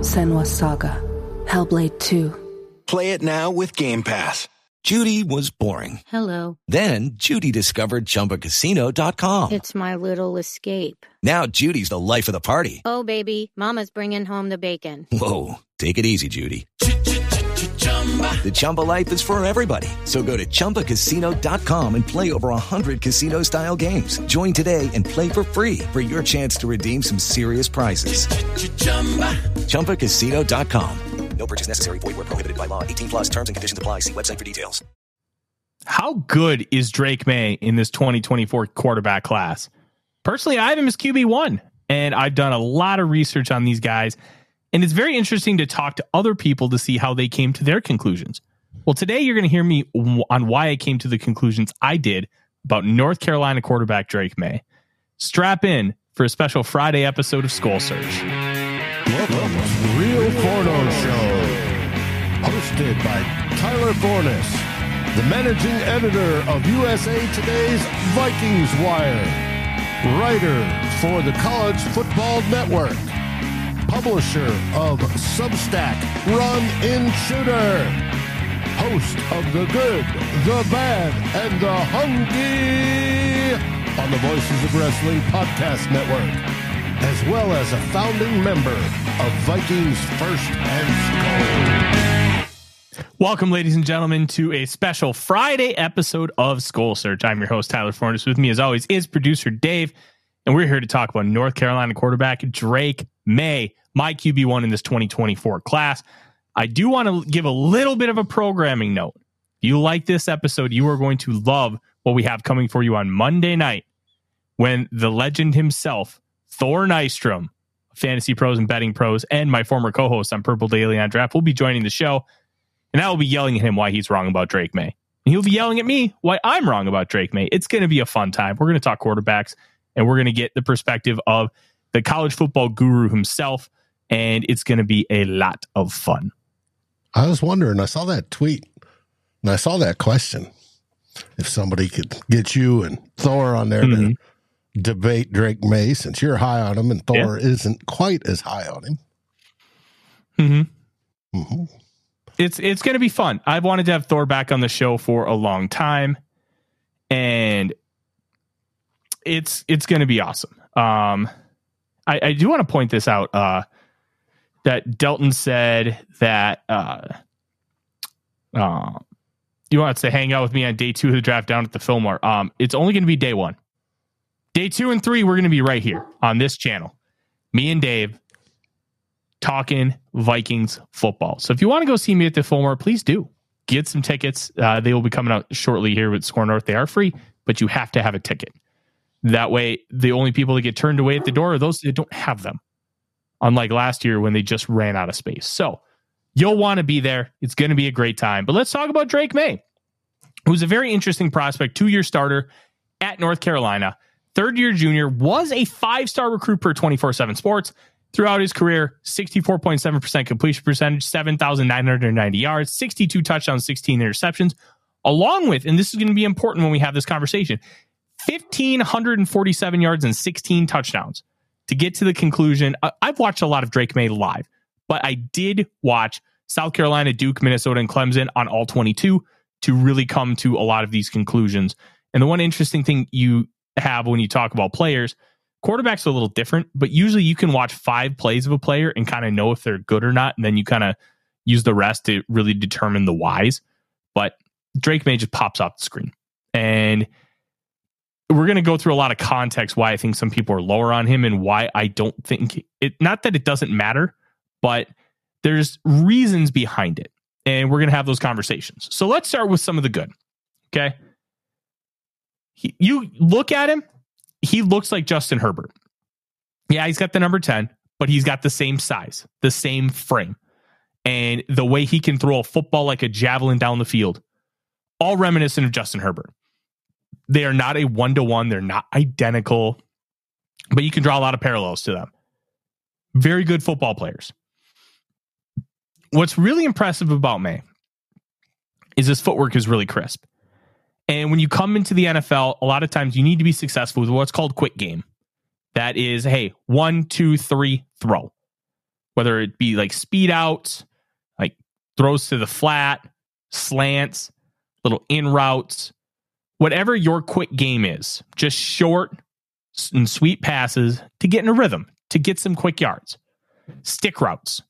Senua Saga. Hellblade 2. Play it now with Game Pass. Judy was boring. Hello. Then Judy discovered ChumbaCasino.com. It's my little escape. Now Judy's the life of the party. Oh, baby, Mama's bringing home the bacon. Whoa, take it easy, Judy. The Chumba life is for everybody. So go to ChumbaCasino.com and play over 100 casino-style games. Join today and play for free for your chance to redeem some serious prizes. ChumbaCasino.com. No purchase necessary. Void where prohibited by law. 18 plus terms and conditions apply. See website for details. How good is Drake Maye in this 2024 quarterback class? Personally, I have him as QB1, and I've done a lot of research on these guys, and it's very interesting to talk to other people to see how they came to their conclusions. Well, today you're going to hear me on why I came to the conclusions I did about North Carolina quarterback Drake Maye. Strap in for a special Friday episode of SKOL Search. Welcome to the Real Forno Show, hosted by Tyler Forness, the managing editor of USA Today's Vikings Wire, writer for the College Football Network, publisher of Substack Run In Shooter, host of The Good, The Bad, and The Hungry on the Voices of Wrestling Podcast Network as well as a founding member of Vikings First and SKOL. Welcome, ladies and gentlemen, to a special Friday episode of SKOL Search. I'm your host, Tyler Forness. With me, as always, is producer Dave, and we're here to talk about North Carolina quarterback Drake Maye, my QB1 in this 2024 class. I do want to give a little bit of a programming note. If you like this episode, you are going to love what we have coming for you on Monday night when the legend himself, Thor Nystrom, Fantasy Pros and Betting Pros, and my former co host on Purple Daily on Draft will be joining the show. And I will be yelling at him why he's wrong about Drake Maye. And he'll be yelling at me why I'm wrong about Drake Maye. It's going to be a fun time. We're going to talk quarterbacks and we're going to get the perspective of the college football guru himself. And it's going to be a lot of fun. I was wondering, I saw that tweet and I saw that question. If somebody could get you and Thor on there Mhm. to debate Drake Maye, since you're high on him and Thor isn't quite as high on him. Mm-hmm. hmm it's it's going to be fun. I've wanted to have Thor back on the show for a long time, and it's it's going to be awesome. Um, I, I do want to point this out. Uh, that Delton said that uh, uh, you want to hang out with me on day two of the draft down at the Fillmore. Um, it's only going to be day one. Day two and three, we're going to be right here on this channel. Me and Dave talking Vikings football. So if you want to go see me at the Fillmore, please do get some tickets. Uh, they will be coming out shortly here with SKOR North. They are free, but you have to have a ticket. That way, the only people that get turned away at the door are those that don't have them. Unlike last year when they just ran out of space. So you'll want to be there. It's going to be a great time. But let's talk about Drake Maye, who's a very interesting prospect, two year starter at North Carolina, third year junior, was a five star recruit per 24 7 sports Throughout his career, 64.7% completion percentage, 7,990 yards, 62 touchdowns, 16 interceptions, along with, and this is going to be important when we have this conversation, 1,547 yards and 16 touchdowns. To get to the conclusion, I've watched a lot of Drake Maye live, but I did watch South Carolina, Duke, Minnesota, and Clemson on all 22 to really come to a lot of these conclusions. And the one interesting thing you have when you talk about players, quarterbacks are a little different, but usually you can watch five plays of a player and kind of know if they're good or not. And then you kind of use the rest to really determine the whys. But Drake Maye just pops off the screen. And we're going to go through a lot of context why I think some people are lower on him and why I don't think it, not that it doesn't matter, but there's reasons behind it. And we're going to have those conversations. So let's start with some of the good. Okay. He, you look at him, he looks like Justin Herbert. Yeah, he's got the number 10, but he's got the same size, the same frame, and the way he can throw a football like a javelin down the field, all reminiscent of Justin Herbert. They are not a one to one, they're not identical, but you can draw a lot of parallels to them. Very good football players. What's really impressive about Maye is his footwork is really crisp. And when you come into the NFL, a lot of times you need to be successful with what's called quick game. That is, hey, one, two, three, throw. Whether it be like speed outs, like throws to the flat, slants, little in routes, whatever your quick game is, just short and sweet passes to get in a rhythm, to get some quick yards, stick routes.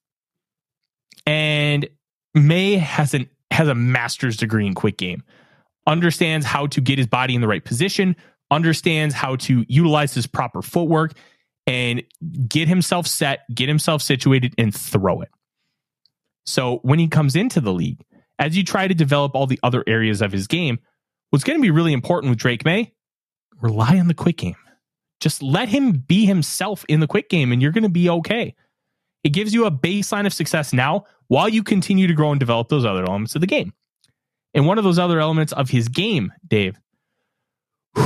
And Maye has an has a master's degree in quick game. Understands how to get his body in the right position, understands how to utilize his proper footwork and get himself set, get himself situated and throw it. So when he comes into the league, as you try to develop all the other areas of his game, what's going to be really important with Drake Maye, rely on the quick game. Just let him be himself in the quick game and you're going to be okay. It gives you a baseline of success now while you continue to grow and develop those other elements of the game. And one of those other elements of his game, Dave,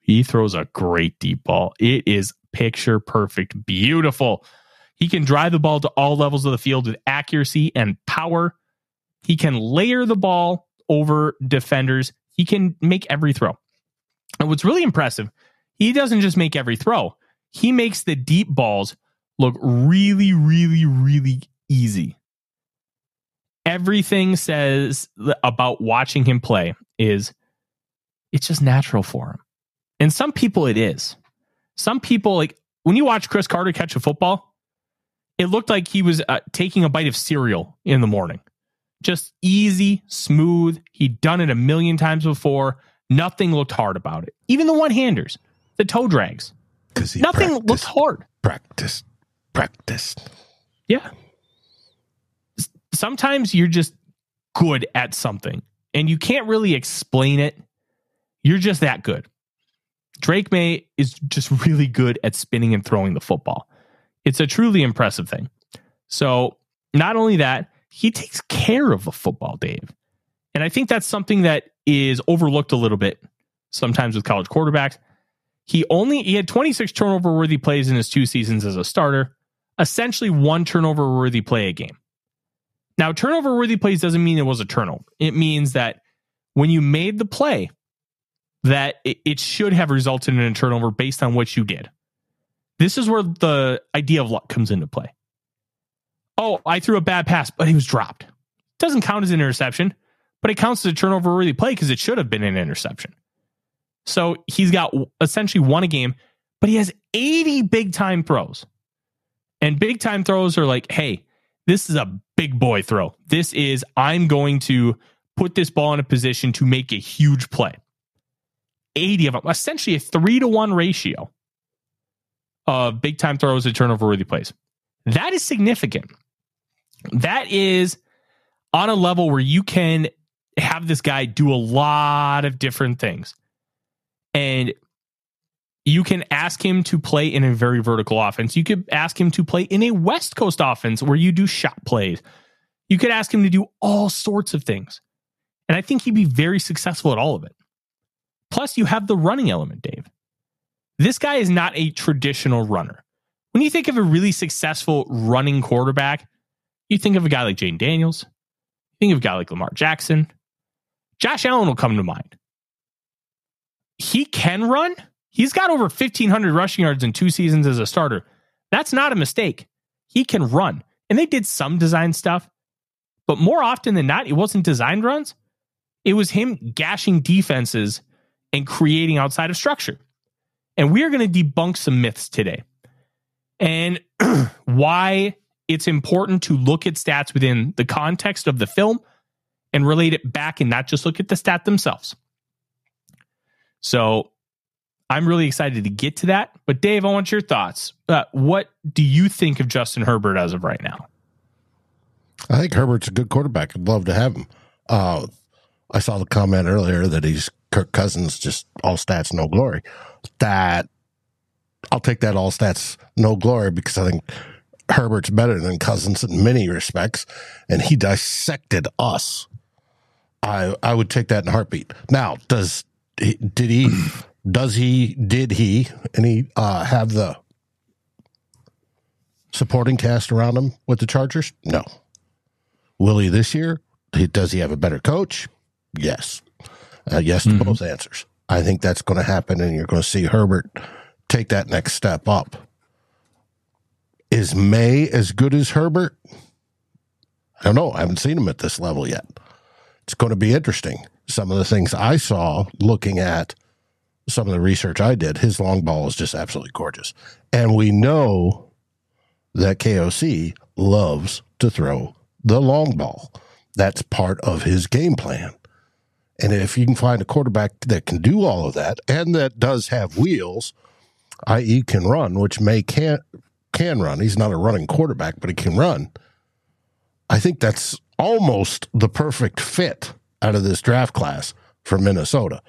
he throws a great deep ball. It is picture perfect, beautiful. He can drive the ball to all levels of the field with accuracy and power. He can layer the ball over defenders. He can make every throw. And what's really impressive, he doesn't just make every throw, he makes the deep balls look really, really, really easy. Everything says about watching him play is it's just natural for him. And some people it is. Some people like when you watch Cris Carter catch a football, it looked like he was uh, taking a bite of cereal in the morning. Just easy, smooth. He'd done it a million times before. Nothing looked hard about it. Even the one-handers, the toe drags. Because nothing looked hard. Practice, practice. Yeah. Sometimes you're just good at something and you can't really explain it. You're just that good. Drake Maye is just really good at spinning and throwing the football. It's a truly impressive thing. So, not only that, he takes care of the football, Dave. And I think that's something that is overlooked a little bit sometimes with college quarterbacks. He only he had 26 turnover worthy plays in his two seasons as a starter, essentially one turnover worthy play a game. Now, turnover worthy plays doesn't mean it was a turnover. It means that when you made the play, that it, it should have resulted in a turnover based on what you did. This is where the idea of luck comes into play. Oh, I threw a bad pass, but he was dropped. Doesn't count as an interception, but it counts as a turnover worthy play because it should have been an interception. So he's got essentially one a game, but he has 80 big time throws. And big time throws are like, hey, this is a big boy throw. This is, I'm going to put this ball in a position to make a huge play. 80 of them, essentially a three to one ratio of big time throws to turnover worthy plays. That is significant. That is on a level where you can have this guy do a lot of different things. And you can ask him to play in a very vertical offense. You could ask him to play in a West Coast offense where you do shot plays. You could ask him to do all sorts of things. And I think he'd be very successful at all of it. Plus, you have the running element, Dave. This guy is not a traditional runner. when you think of a really successful running quarterback, you think of a guy like Jayden Daniels, you think of a guy like Lamar Jackson. Josh Allen will come to mind. He can run. He's got over 1,500 rushing yards in two seasons as a starter. That's not a mistake. He can run. And they did some design stuff, but more often than not, it wasn't designed runs. It was him gashing defenses and creating outside of structure. And we are going to debunk some myths today and why it's important to look at stats within the context of the film and relate it back and not just look at the stat themselves. So I'm really excited to get to that. But Dave, I want your thoughts. Uh, what do you think of Justin Herbert as of right now? I think Herbert's a good quarterback. I'd love to have him. Uh, I saw the comment earlier that he's Kirk Cousins, just all stats, no glory. That I'll take that all stats, no glory because I think Herbert's better than Cousins in many respects, and he dissected us. I I would take that in heartbeat. Now, does did he does he did he and he uh, have the supporting cast around him with the Chargers? No. Will he this year? Does he have a better coach? Yes. Uh, yes to mm-hmm. both answers. I think that's going to happen, and you're going to see Herbert take that next step up. Is Maye as good as Herbert? I don't know. I haven't seen him at this level yet. It's going to be interesting. Some of the things I saw looking at some of the research I did, his long ball is just absolutely gorgeous. And we know that KOC loves to throw the long ball. That's part of his game plan. And if you can find a quarterback that can do all of that and that does have wheels, i.e., can run, which Maye can can run. He's not a running quarterback, but he can run. I think that's almost the perfect fit out of this draft class for Minnesota.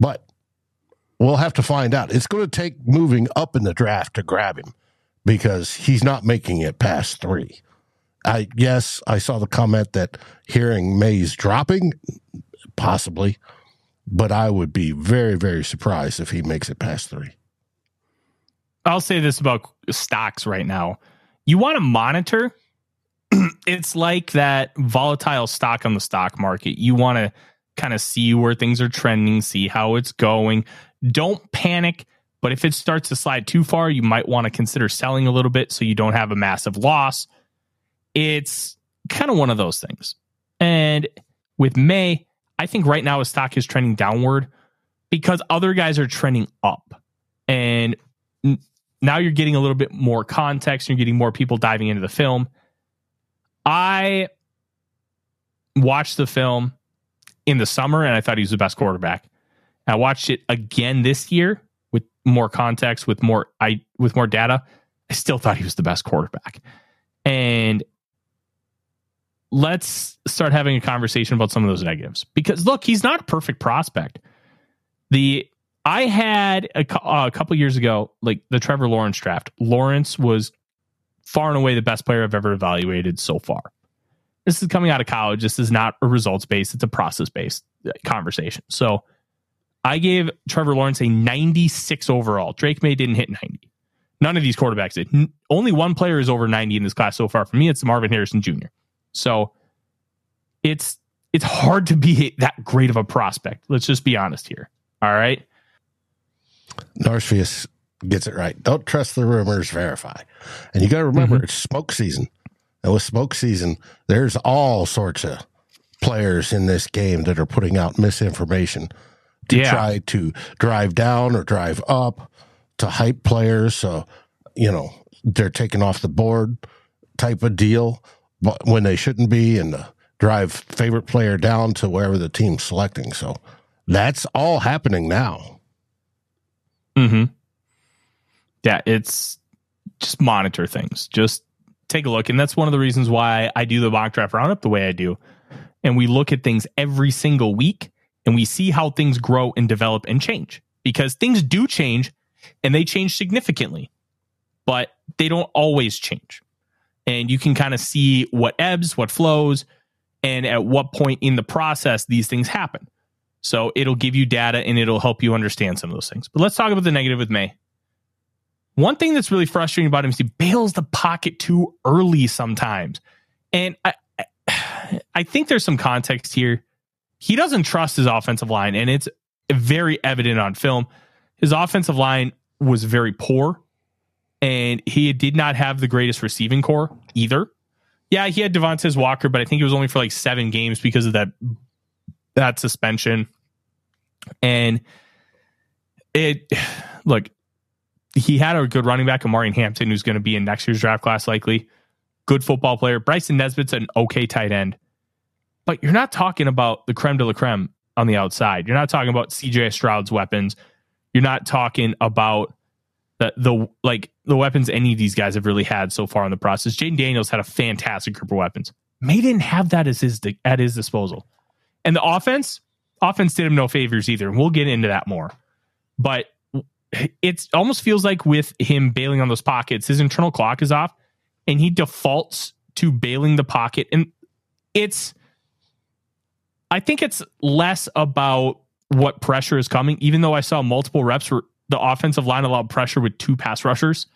But we'll have to find out. It's going to take moving up in the draft to grab him because he's not making it past three. I yes, I saw the comment that hearing Maye's dropping, possibly, but I would be very, very surprised if he makes it past three. I'll say this about stocks right now. You want to monitor. it's like that volatile stock on the stock market. You want to kind of see where things are trending, see how it's going. Don't panic. But if it starts to slide too far, you might want to consider selling a little bit so you don't have a massive loss. It's kind of one of those things. And with Maye, I think right now his stock is trending downward because other guys are trending up. And now you're getting a little bit more context. You're getting more people diving into the film. I watched the film in the summer and I thought he was the best quarterback. I watched it again this year with more context, with more I with more data. I still thought he was the best quarterback. And let's start having a conversation about some of those negatives because look, he's not a perfect prospect. The I had a, a couple years ago, like the Trevor Lawrence draft. Lawrence was far and away the best player I've ever evaluated so far. This is coming out of college. This is not a results based, it's a process based uh, conversation. So I gave Trevor Lawrence a 96 overall. Drake Maye didn't hit 90. None of these quarterbacks did. Only one player is over 90 in this class so far. For me, it's Marvin Harrison Jr. So it's it's hard to be that great of a prospect. Let's just be honest here. All right. Norfius gets it right. Don't trust the rumors, verify. And you got to remember, mm-hmm. it's smoke season. And with smoke season, there's all sorts of players in this game that are putting out misinformation to yeah. try to drive down or drive up to hype players. So, you know, they're taken off the board type of deal but when they shouldn't be and to drive favorite player down to wherever the team's selecting. So that's all happening now. Hmm. Yeah, it's just monitor things. Just take a look, and that's one of the reasons why I do the mock draft roundup the way I do. And we look at things every single week, and we see how things grow and develop and change because things do change, and they change significantly, but they don't always change. And you can kind of see what ebbs, what flows, and at what point in the process these things happen. So it'll give you data and it'll help you understand some of those things. But let's talk about the negative with Maye. One thing that's really frustrating about him is he bails the pocket too early sometimes. And I, I think there's some context here. He doesn't trust his offensive line, and it's very evident on film. His offensive line was very poor, and he did not have the greatest receiving corps either. Yeah, he had Devontez Walker, but I think it was only for like seven games because of that that suspension. And it look, he had a good running back, Omarion Hampton, who's going to be in next year's draft class likely. Good football player. Bryson Nesbit's an okay tight end. But you're not talking about the creme de la creme on the outside. You're not talking about CJ Stroud's weapons. You're not talking about the the like the weapons any of these guys have really had so far in the process. Jayden Daniels had a fantastic group of weapons. Maye didn't have that as his at his disposal. And the offense, offense did him no favors either. And we'll get into that more. But it almost feels like with him bailing on those pockets, his internal clock is off and he defaults to bailing the pocket. And it's, I think it's less about what pressure is coming, even though I saw multiple reps where the offensive line allowed pressure with two pass rushers.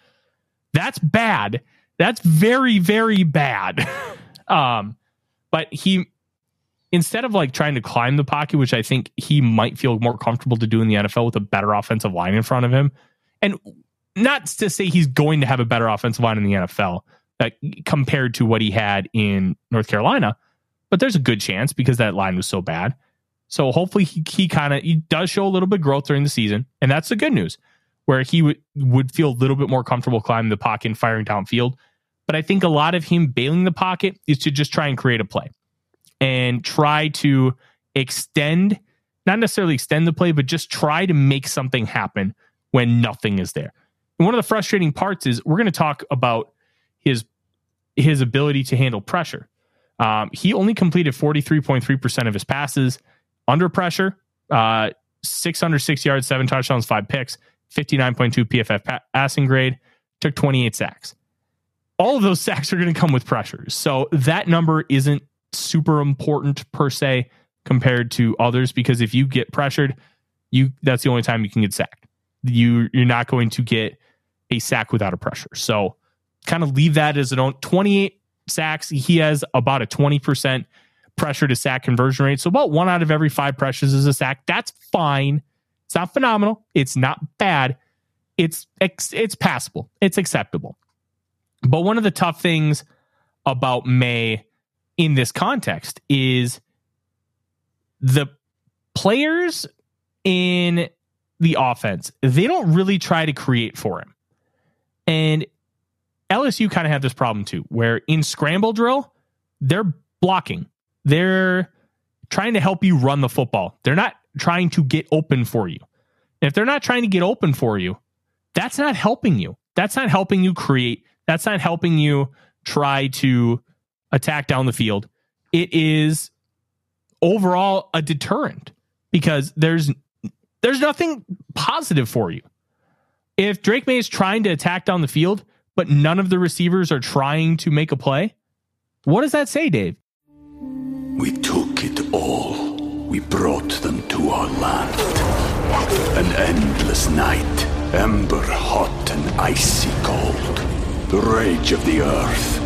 That's bad. That's very, very bad. um, but he instead of like trying to climb the pocket, which I think he might feel more comfortable to do in the NFL with a better offensive line in front of him, and not to say he's going to have a better offensive line in the NFL uh, compared to what he had in North Carolina, but there's a good chance because that line was so bad. So hopefully he, he kind of he does show a little bit growth during the season, and that's the good news, where he would would feel a little bit more comfortable climbing the pocket and firing downfield. But I think a lot of him bailing the pocket is to just try and create a play and try to extend, not necessarily extend the play, but just try to make something happen when nothing is there. And one of the frustrating parts is we're going to talk about his his ability to handle pressure. Um, he only completed 43.3% of his passes under pressure, uh, 606 yards, seven touchdowns, five picks, 59.2 PFF passing grade, took 28 sacks. All of those sacks are going to come with pressures. So that number isn't super important per se compared to others because if you get pressured, you that's the only time you can get sacked. You you're not going to get a sack without a pressure. So kind of leave that as an own 28 sacks. He has about a 20% pressure to sack conversion rate. So about one out of every five pressures is a sack. That's fine. It's not phenomenal. It's not bad. It's it's passable. It's acceptable. But one of the tough things about Maye in this context is the players in the offense, they don't really try to create for him. And LSU kind of had this problem too, where in scramble drill, they're blocking. They're trying to help you run the football. They're not trying to get open for you. And if they're not trying to get open for you, that's not helping you. That's not helping you create. That's not helping you try to attack down the field, it is overall a deterrent because there's there's nothing positive for you. If Drake Maye is trying to attack down the field, but none of the receivers are trying to make a play, what does that say, Dave? We took it all. We brought them to our land. An endless night, ember hot and icy cold. The rage of the earth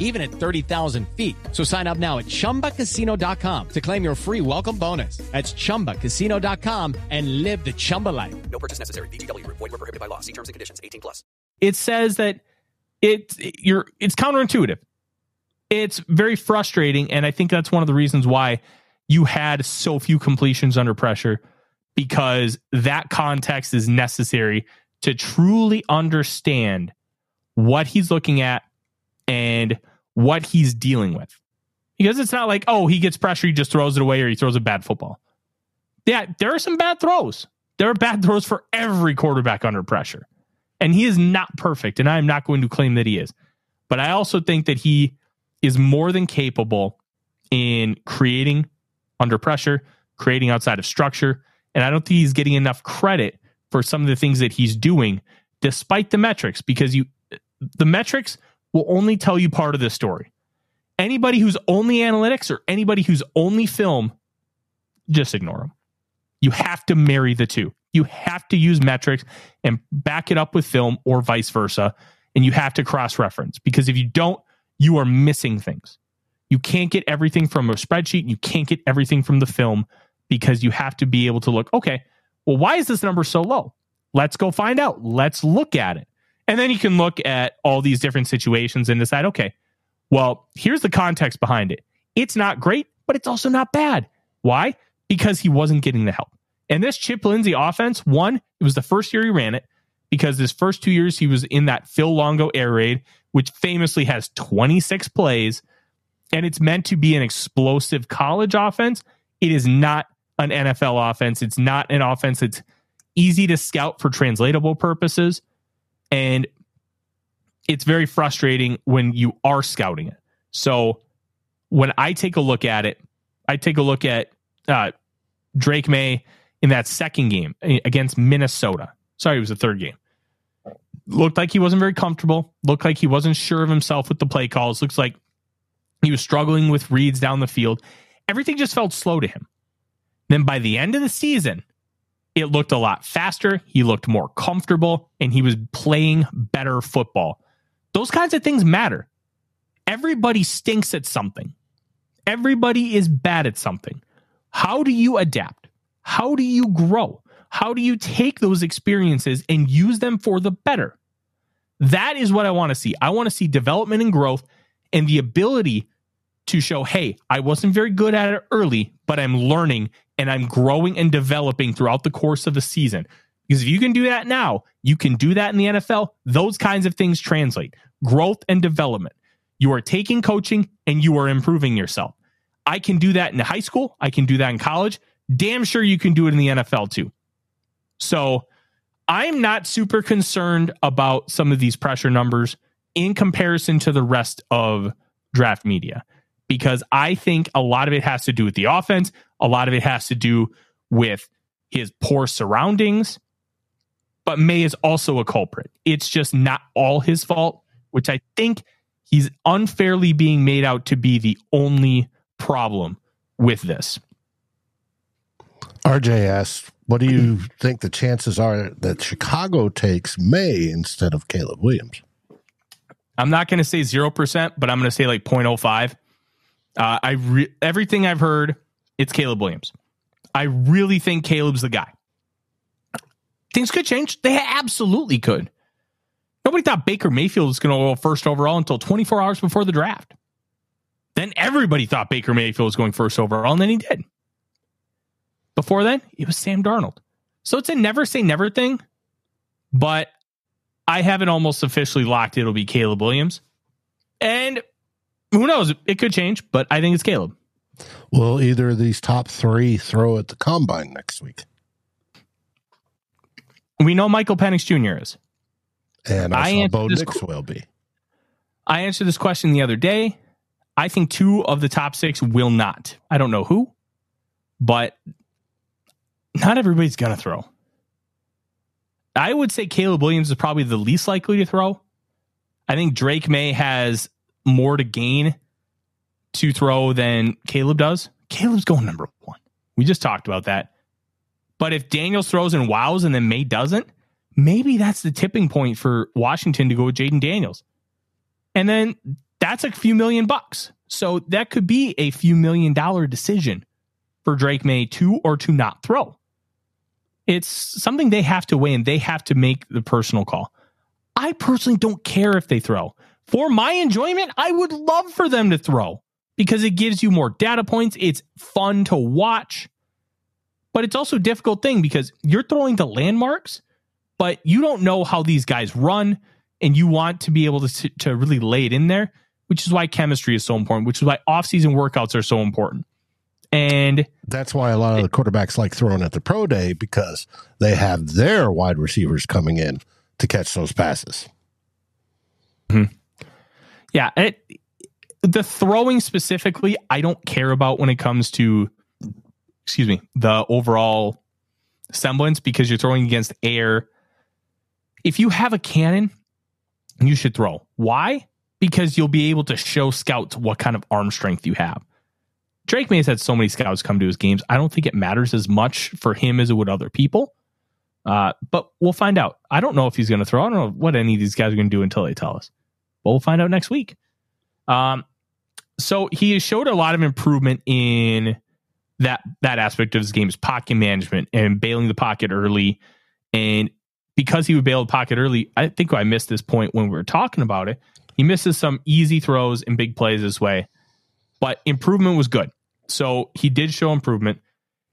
even at 30,000 feet. So sign up now at chumbacasino.com to claim your free welcome bonus. That's chumbacasino.com and live the Chumba life. No purchase necessary. DTW, void, were prohibited by law. See terms and conditions 18 plus. It says that it, you're, it's counterintuitive. It's very frustrating. And I think that's one of the reasons why you had so few completions under pressure because that context is necessary to truly understand what he's looking at and what he's dealing with. because it's not like, oh, he gets pressure, he just throws it away or he throws a bad football. Yeah, there are some bad throws. There are bad throws for every quarterback under pressure. And he is not perfect. And I am not going to claim that he is. But I also think that he is more than capable in creating under pressure, creating outside of structure. And I don't think he's getting enough credit for some of the things that he's doing despite the metrics because you the metrics will only tell you part of the story. Anybody who's only analytics or anybody who's only film, just ignore them. You have to marry the two. You have to use metrics and back it up with film or vice versa. And you have to cross reference because if you don't, you are missing things. You can't get everything from a spreadsheet. You can't get everything from the film because you have to be able to look, okay, well, why is this number so low? Let's go find out. Let's look at it. And then you can look at all these different situations and decide, okay, well, here's the context behind it. It's not great, but it's also not bad. Why? Because he wasn't getting the help. And this Chip Lindsey offense, one, it was the first year he ran it because his first two years he was in that Phil Longo air raid, which famously has 26 plays, and it's meant to be an explosive college offense. It is not an NFL offense. It's not an offense that's easy to scout for translatable purposes. And it's very frustrating when you are scouting it. So when I take a look at it, I take a look at uh, Drake Maye in that second game against Minnesota. Sorry, it was the third game. Looked like he wasn't very comfortable. Looked like he wasn't sure of himself with the play calls. Looks like he was struggling with reads down the field. Everything just felt slow to him. Then by the end of the season, it looked a lot faster. He looked more comfortable and he was playing better football. Those kinds of things matter. Everybody stinks at something, everybody is bad at something. How do you adapt? How do you grow? How do you take those experiences and use them for the better? That is what I want to see. I want to see development and growth and the ability to show, hey, I wasn't very good at it early, but I'm learning and I'm growing and developing throughout the course of the season. Because if you can do that now, you can do that in the NFL. Those kinds of things translate growth and development. You are taking coaching and you are improving yourself. I can do that in high school. I can do that in college. Damn sure you can do it in the NFL too. So I'm not super concerned about some of these pressure numbers in comparison to the rest of draft media because I think a lot of it has to do with the offense. A lot of it has to do with his poor surroundings. But Maye is also a culprit. It's just not all his fault, which I think he's unfairly being made out to be the only problem with this. RJ asks, what do you think the chances are that Chicago takes Maye instead of Caleb Williams? I'm not going to say 0%, but I'm going to say like 0.05. Uh, I re- everything I've heard, it's Caleb Williams. I really think Caleb's the guy. Things could change. They absolutely could. Nobody thought Baker Mayfield was going to go first overall until 24 hours before the draft. Then everybody thought Baker Mayfield was going first overall, and then he did. Before then, it was Sam Darnold. So it's a never say never thing, but I haven't almost officially locked it'll be Caleb Williams. And who knows? It could change, but I think it's Caleb. Will either of these top three throw at the combine next week? We know Michael Penix Jr. is. And I, I Bo Nix qu- will be. I answered this question the other day. I think two of the top six will not. I don't know who, but not everybody's going to throw. I would say Caleb Williams is probably the least likely to throw. I think Drake Maye has more to gain to throw than Caleb does. Caleb's going number one. We just talked about that. But if Daniels throws and wows and then Maye doesn't, maybe that's the tipping point for Washington to go with Jayden Daniels. And then that's a few million bucks. So that could be a few million dollar decision for Drake Maye to or to not throw. It's something they have to weigh and they have to make the personal call. I personally don't care if they throw. For my enjoyment, I would love for them to throw because it gives you more data points. It's fun to watch. But it's also a difficult thing because you're throwing to landmarks, but you don't know how these guys run and you want to be able to, to really lay it in there. which is why chemistry is so important, which is why off-season workouts are so important. And that's why a lot of the quarterbacks like throwing at the pro day because they have their wide receivers coming in to catch those passes. Mm-hmm. Yeah, it, the throwing specifically, I don't care about when it comes to, excuse me, the overall semblance because you're throwing against air. If you have a cannon, you should throw. Why? Because you'll be able to show scouts what kind of arm strength you have. Drake Maye has had so many scouts come to his games. I don't think it matters as much for him as it would other people. Uh, but we'll find out. I don't know if he's going to throw. I don't know what any of these guys are going to do until they tell us. But we'll find out next week. Um, so he has showed a lot of improvement in that that aspect of his game is pocket management and bailing the pocket early. And because he would bail the pocket early, I think I missed this point when we were talking about it. He misses some easy throws and big plays this way, but improvement was good. So he did show improvement.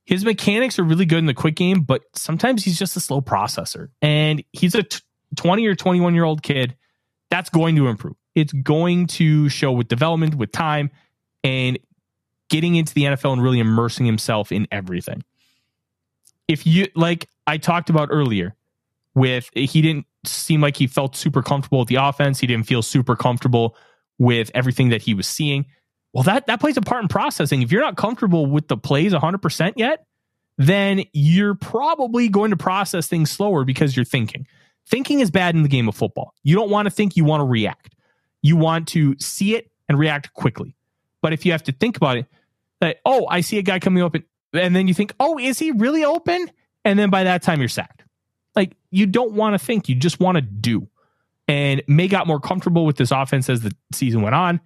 His mechanics are really good in the quick game, but sometimes he's just a slow processor. And he's a t- 20 or 21 year old kid. That's going to improve. It's going to show with development, with time, and getting into the NFL and really immersing himself in everything. If you, like I talked about earlier, with he didn't seem like he felt super comfortable with the offense. He didn't feel super comfortable with everything that he was seeing. Well, that that plays a part in processing. If you're not comfortable with the plays 100% yet, then you're probably going to process things slower because you're thinking. Thinking is bad in the game of football. You don't want to think, you want to react. You want to see it and react quickly. But if you have to think about it, that, oh, I see a guy coming open, and then you think, oh, is he really open? And then by that time, you're sacked. Like you don't want to think, you just want to do. And Maye got more comfortable with this offense as the season went on.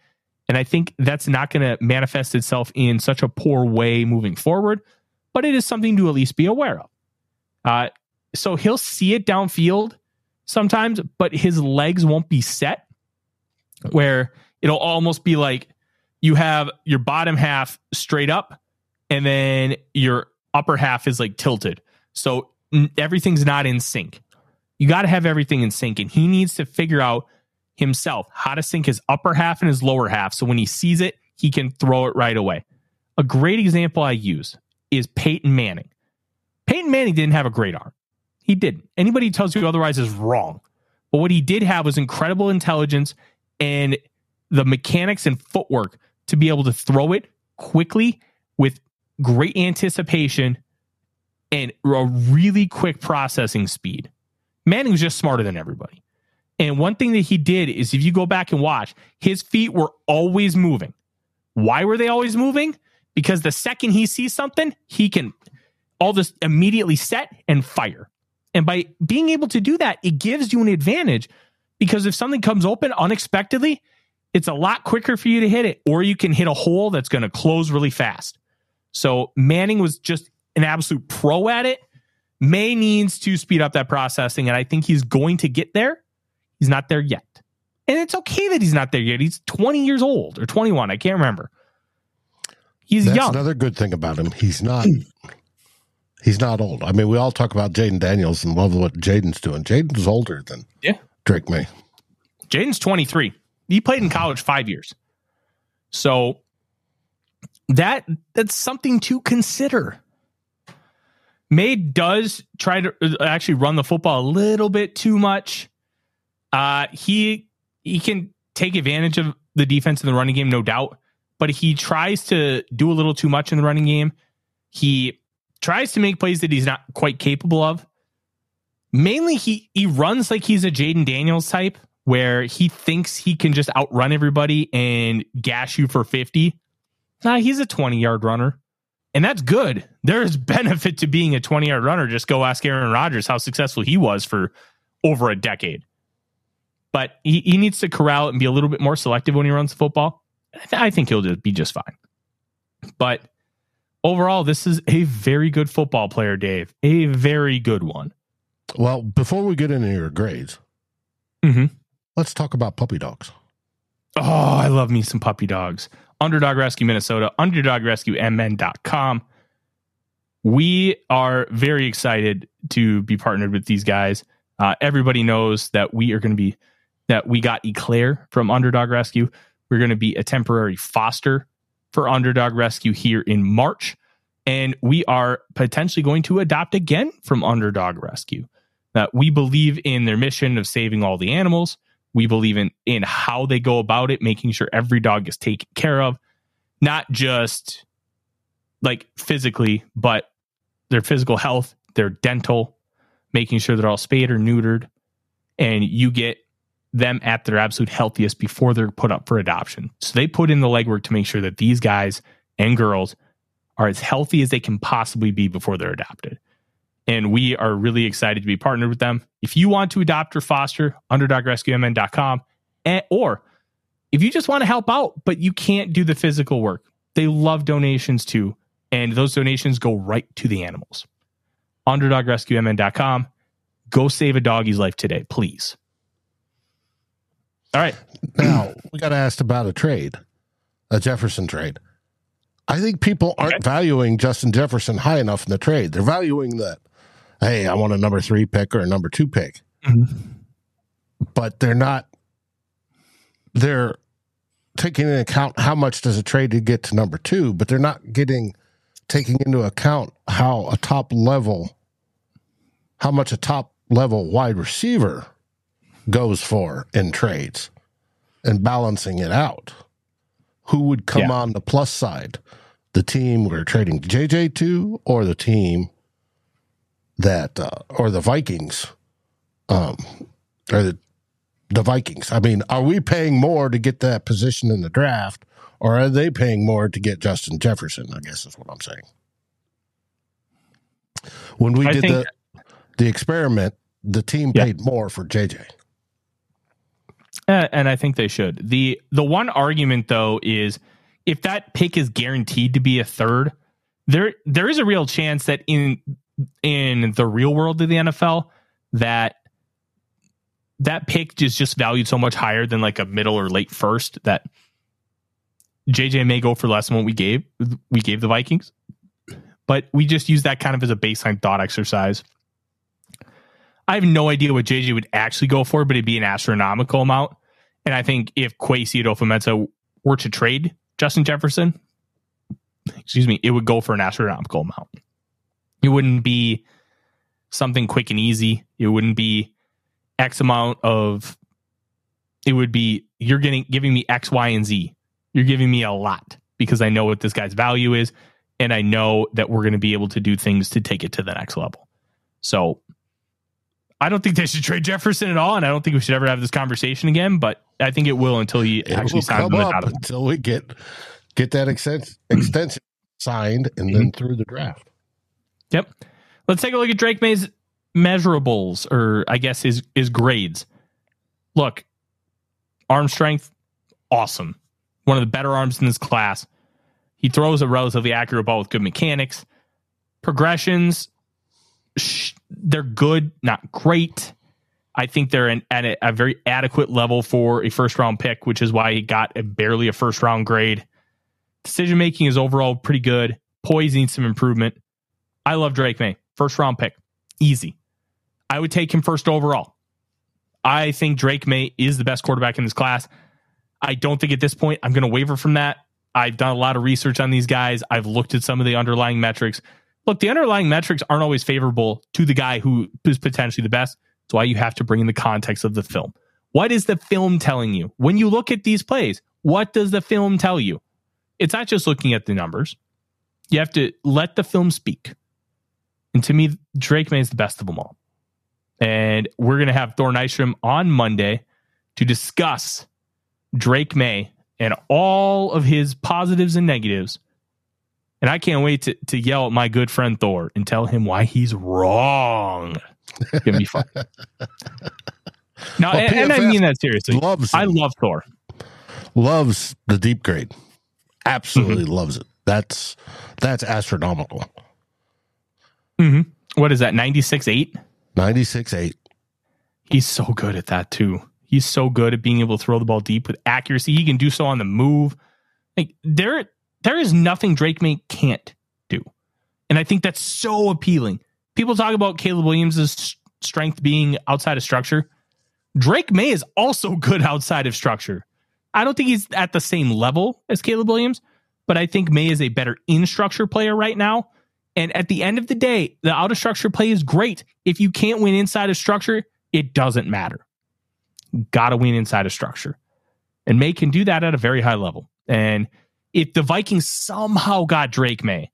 And I think that's not going to manifest itself in such a poor way moving forward, but it is something to at least be aware of. Uh, so he'll see it downfield sometimes, but his legs won't be set where it'll almost be like you have your bottom half straight up and then your upper half is like tilted. So everything's not in sync. You got to have everything in sync, and he needs to figure out himself how to sync his upper half and his lower half. So when he sees it, he can throw it right away. A great example I use is Peyton Manning. Peyton Manning didn't have a great arm. He didn't. Anybody who tells you otherwise is wrong. But what he did have was incredible intelligence and the mechanics and footwork to be able to throw it quickly with great anticipation and a really quick processing speed. Manning was just smarter than everybody. And one thing that he did is if you go back and watch, his feet were always moving. Why were they always moving? Because the second he sees something, he can all just immediately set and fire. And by being able to do that, it gives you an advantage because if something comes open unexpectedly, it's a lot quicker for you to hit it, or you can hit a hole that's going to close really fast. So Manning was just an absolute pro at it. Maye needs to speed up that processing, and I think he's going to get there. He's not there yet. And it's okay that he's not there yet. He's 20 years old or 21. I can't remember. He's That's young. another good thing about him. He's not he's not old. I mean, we all talk about Jayden Daniels and love what Jayden's doing. Jayden's older than yeah. Drake Maye. Jayden's 23. He played in college five years. So that that's something to consider. Maye does try to uh, actually run the football a little bit too much. Uh, he he can take advantage of the defense in the running game, no doubt, but he tries to do a little too much in the running game. He tries to make plays that he's not quite capable of. Mainly, he he runs like he's a Jayden Daniels type, where he thinks he can just outrun everybody and gash you for fifty. Nah, he's a twenty yard runner. And that's good. There's benefit to being a 20 yard runner. Just go ask Aaron Rodgers how successful he was for over a decade. But he, he needs to corral it and be a little bit more selective when he runs the football. I think he'll just be just fine. But overall, this is a very good football player, Dave. A very good one. Well, before we get into your grades, mm-hmm. let's talk about puppy dogs. Oh, I love me some puppy dogs. Underdog Rescue Minnesota, underdogrescuemn.com. We are very excited to be partnered with these guys. Uh, everybody knows that we are going to be that we got Eclair from Underdog Rescue. We're going to be a temporary foster for Underdog Rescue here in March. And we are potentially going to adopt again from Underdog Rescue. Uh, we believe in their mission of saving all the animals. We believe in in how they go about it, making sure every dog is taken care of, not just like physically, but their physical health, their dental, making sure they're all spayed or neutered, and you get them at their absolute healthiest before they're put up for adoption. So they put in the legwork to make sure that these guys and girls are as healthy as they can possibly be before they're adopted. And we are really excited to be partnered with them. If you want to adopt or foster, underdogrescuemn.com. And, eh, or if you just want to help out, but you can't do the physical work, they love donations too. And those donations go right to the animals. Underdogrescuemn.com. Go save a doggy's life today, please. All right. Now, we got asked about a trade, a Jefferson trade. I think people aren't okay. valuing Justin Jefferson high enough in the trade. They're valuing that, hey, I want a number three pick or a number two pick. Mm-hmm. But they're not, they're taking into account how much does a trade to get to number two, but they're not getting, taking into account how a top level, how much a top level wide receiver goes for in trades and balancing it out. Who would come yeah. on the plus side? The team we're trading JJ to, or the team that, uh, or the Vikings, um, or the the Vikings. I mean, are we paying more to get that position in the draft, or are they paying more to get Justin Jefferson? I guess is what I'm saying. When we I did think, the the experiment, the team yeah. paid more for JJ. Uh, and I think they should. The the one argument though is if that pick is guaranteed to be a third, there there is a real chance that in in the real world of the NFL that that pick is just valued so much higher than like a middle or late first that JJ may go for less than what we gave we gave the Vikings. But we just use that kind of as a baseline thought exercise. I have no idea what JJ would actually go for, but it'd be an astronomical amount. And I think if Kwesi Adofo-Mensah were to trade Justin Jefferson, excuse me, it would go for an astronomical amount. It wouldn't be something quick and easy. It wouldn't be X amount of it would be you're getting giving me X, Y, and Z. You're giving me a lot because I know what this guy's value is, and I know that we're going to be able to do things to take it to the next level. So I don't think they should trade Jefferson at all, and I don't think we should ever have this conversation again. But I think it will until he it actually signs up until we get get that extension extension signed and mm-hmm. then through the draft. Yep. Let's take a look at Drake Maye's measurables, or I guess his his grades. Look, arm strength, awesome. One of the better arms in this class. He throws a relatively accurate ball with good mechanics. Progressions, they're good, not great. I think they're in, at a, a, very adequate level for a first round pick, which is why he got a barely a first round grade. Decision making is overall pretty good. Poise needs some improvement. I love Drake Maye. First round pick. Easy. I would take him first overall. I think Drake Maye is the best quarterback in this class. I don't think at this point I'm going to waver from that. I've done a lot of research on these guys. I've looked at some of the underlying metrics look, the underlying metrics aren't always favorable to the guy who is potentially the best. That's why you have to bring in the context of the film. What is the film telling you? When you look at these plays, what does the film tell you? It's not just looking at the numbers. You have to let the film speak. And to me, Drake Maye is the best of them all. And we're going to have Thor Nystrom on Monday to discuss Drake Maye and all of his positives and negatives and I can't wait to, to yell at my good friend Thor and tell him why he's wrong. It's gonna be fun. no, well, and, and, I mean that seriously. Loves I love Thor. Loves the deep grade. Absolutely mm-hmm. loves it. That's that's astronomical. Mm-hmm. What is that? 96 8? 96 8. He's so good at that too. He's so good at being able to throw the ball deep with accuracy. He can do so on the move. Like there there is nothing Drake Maye can't do. And I think that's so appealing. People talk about Caleb Williams' strength being outside of structure. Drake Maye is also good outside of structure. I don't think he's at the same level as Caleb Williams, but I think Maye is a better in structure player right now. And at the end of the day, the out of structure play is great. If you can't win inside of structure, it doesn't matter. Got to win inside of structure. And Maye can do that at a very high level. And if the Vikings somehow got Drake Maye,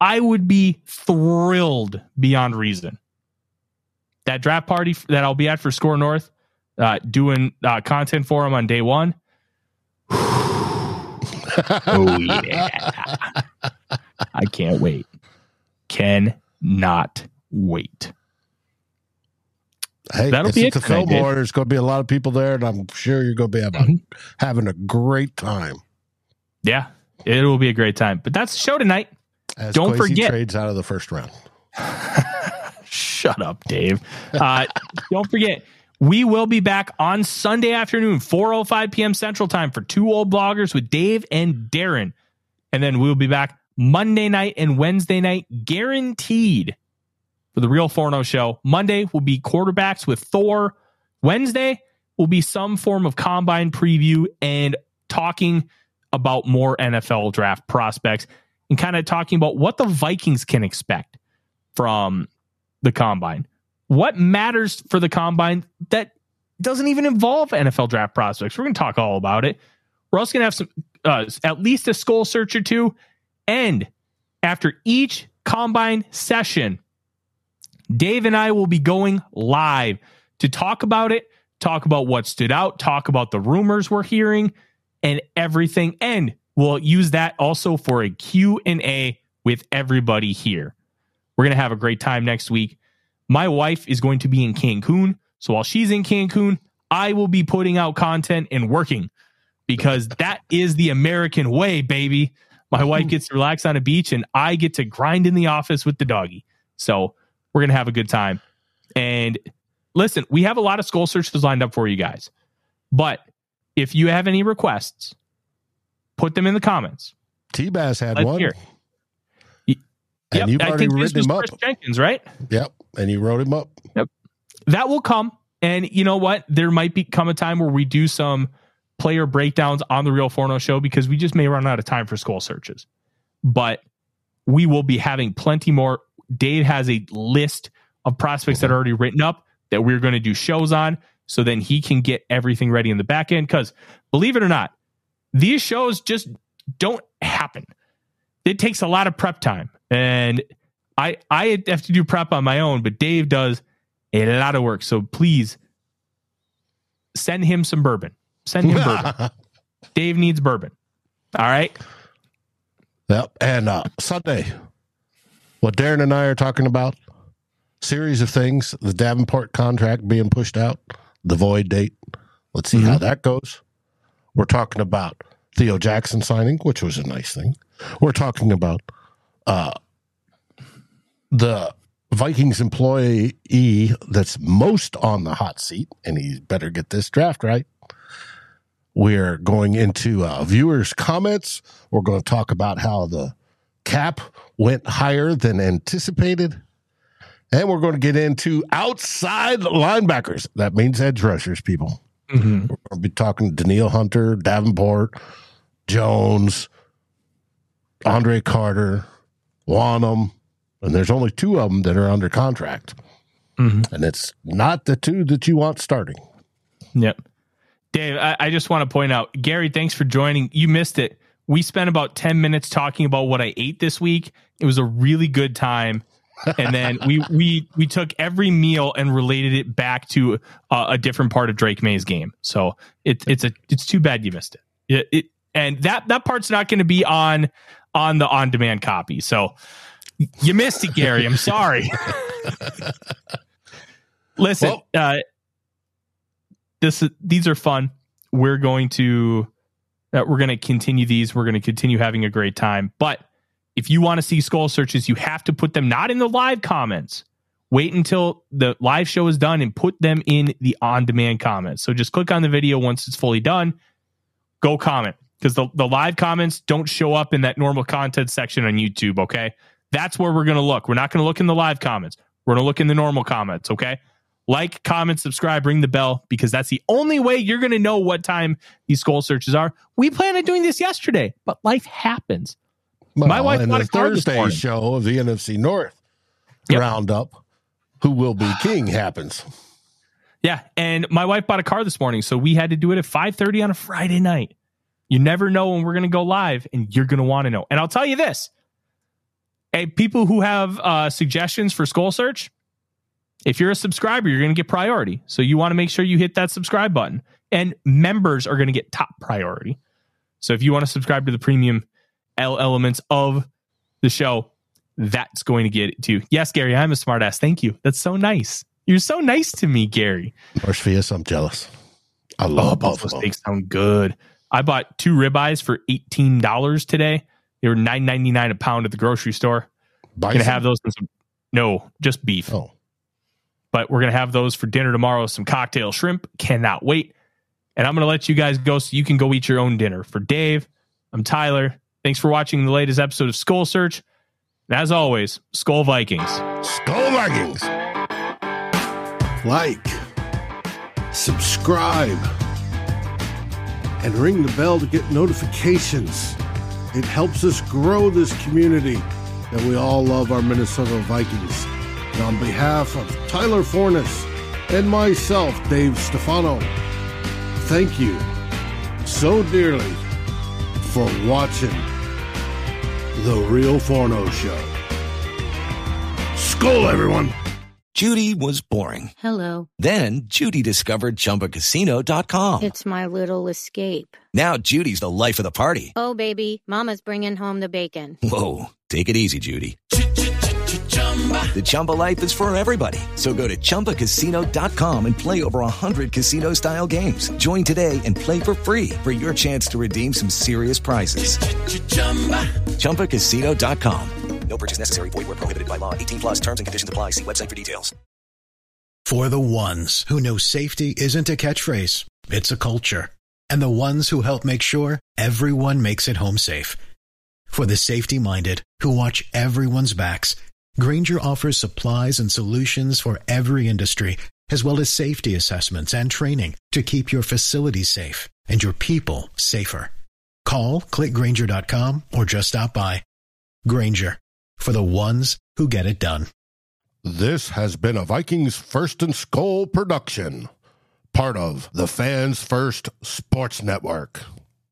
I would be thrilled beyond reason. That draft party that I'll be at for SKOR North, uh, doing uh, content for him on day one. oh yeah, I can't wait. Can not wait. Hey, That'll be it the. Fillmore. There's going to be a lot of people there, and I'm sure you're going to be having, having a great time. Yeah, it will be a great time. But that's the show tonight. As Don't Kwesi forget. trades out of the first round. Shut up, Dave. Uh, don't forget, we will be back on Sunday afternoon, 4.05 p.m. Central Time for two old bloggers with Dave and Darren. And then we'll be back Monday night and Wednesday night, guaranteed for the Real Forno show. Monday will be quarterbacks with Thor. Wednesday will be some form of combine preview and talking about more NFL draft prospects and kind of talking about what the Vikings can expect from the combine. What matters for the combine that doesn't even involve NFL draft prospects? We're going to talk all about it. We're also going to have some, uh, at least a SKOL search or two. And after each combine session, Dave and I will be going live to talk about it, talk about what stood out, talk about the rumors we're hearing and everything. And we'll use that also for a Q&A with everybody here. We're going to have a great time next week. My wife is going to be in Cancun. So while she's in Cancun, I will be putting out content and working because that is the American way, baby. My wife hmm. gets to relax on a beach and I get to grind in the office with the doggy. So we're going to have a good time. And listen, we have a lot of SKOL searches lined up for you guys. But if you have any requests, put them in the comments. T Bass had Let's one. hear it. And Yep, you've I already think this written him was up. Chris Jenkins, right? Yep. And you wrote him up. Yep. That will come. And you know what? There might be come a time where we do some player breakdowns on the Real Forno show because we just may run out of time for SKOL searches. But we will be having plenty more. Dave has a list of prospects that are already written up that we're going to do shows on. So then he can get everything ready in the back end. Because believe it or not, these shows just don't happen. It takes a lot of prep time. And I I have to do prep on my own, but Dave does a lot of work. So please send him some bourbon. Send him bourbon. Dave needs bourbon. All right. Yep. And uh, Sunday, what Darren and I are talking about, series of things, the Davenport contract being pushed out, the void date. Let's see how that goes. We're talking about Theo Jackson signing, which was a nice thing. We're talking about uh, the Vikings employee that's most on the hot seat, and he better get this draft right. We're going into uh, viewers' comments. We're going to talk about how the cap went higher than anticipated. And we're going to get into outside linebackers. That means edge rushers, people. Mm-hmm. We're going to be talking to Danielle Hunter, Davenport, Jones, Andre Carter, Wonnum. And there's only two of them that are under contract. Mhm. And it's not the two that you want starting. Yep. Dave, I, I just want to point out, Gary, thanks for joining. You missed it. We spent about 10 minutes talking about what I ate this week. It was a really good time. And then we we we took every meal and related it back to uh, a different part of Drake Maye's game. So it's it's a it's too bad you missed it. It, it and that that part's not going to be on on the on demand copy. So you missed it, Gary. I'm sorry. Listen, uh, this these are fun. We're going to uh, we're going to continue these. We're going to continue having a great time. But if you want to see SKOL searches, you have to put them not in the live comments. Wait until the live show is done and put them in the on demand comments. So just click on the video once it's fully done. Go comment because the, the live comments don't show up in that normal content section on YouTube. Okay. That's where we're going to look. We're not going to look in the live comments. We're going to look in the normal comments. Okay. Like, comment, subscribe, ring the bell because that's the only way you're going to know what time these SKOL searches are. We planned on doing this yesterday, but life happens. Well, My wife bought the a car this Thursday show of the NFC North Yep. roundup, who will be king happens. Yeah, and my wife bought a car this morning, so we had to do it at 5:30 on a Friday night. You never know when we're going to go live and you're going to want to know. And I'll tell you this. Hey, people who have uh, suggestions for SKOL Search, if you're a subscriber, you're going to get priority. So you want to make sure you hit that subscribe button. And members are going to get top priority. So if you want to subscribe to the premium elements of the show, that's going to get it too. Yes, Gary, I'm a smartass. Thank you. That's so nice. You're so nice to me, Gary. Orpheus, I'm jealous. I Oh, love both buffalo of them. steaks sound good. I bought two ribeyes for eighteen dollars today. They were nine ninety nine a pound at the grocery store. Bison? Gonna have those. Some, no, just beef. Oh, But we're gonna have those for dinner tomorrow. Some cocktail shrimp. Cannot wait. And I'm gonna let you guys go so you can go eat your own dinner. For Dave, I'm Tyler. Thanks for watching the latest episode of SKOL Search. And as always, SKOL Vikings. SKOL Vikings. like, subscribe, and ring the bell to get notifications. It helps us grow this community that we all love our Minnesota Vikings. And on behalf of Tyler Forness and myself, Dave Stefano, thank you so dearly for watching The Real Forno Show. SKOL, everyone! Judy was boring. Hello. Then Judy discovered ChumbaCasino.com. It's my little escape. Now Judy's the life of the party. Oh, baby, Mama's bringing home the bacon. Whoa, take it easy, Judy. The Chumba life is for everybody. So go to ChumbaCasino.com and play over 100 casino-style games. Join today and play for free for your chance to redeem some serious prizes. ChumbaCasino.com. No purchase necessary. Void where prohibited by law. 18 plus terms and conditions apply. See website for details. For the ones who know safety isn't a catchphrase, it's a culture. And the ones who help make sure everyone makes it home safe. For the safety minded who watch everyone's backs, Grainger offers supplies and solutions for every industry, as well as safety assessments and training to keep your facility safe and your people safer. Call clickgrainger.com or just stop by. Grainger for the ones who get it done. This has been a Vikings First and SKOL production, part of the Fans First Sports Network.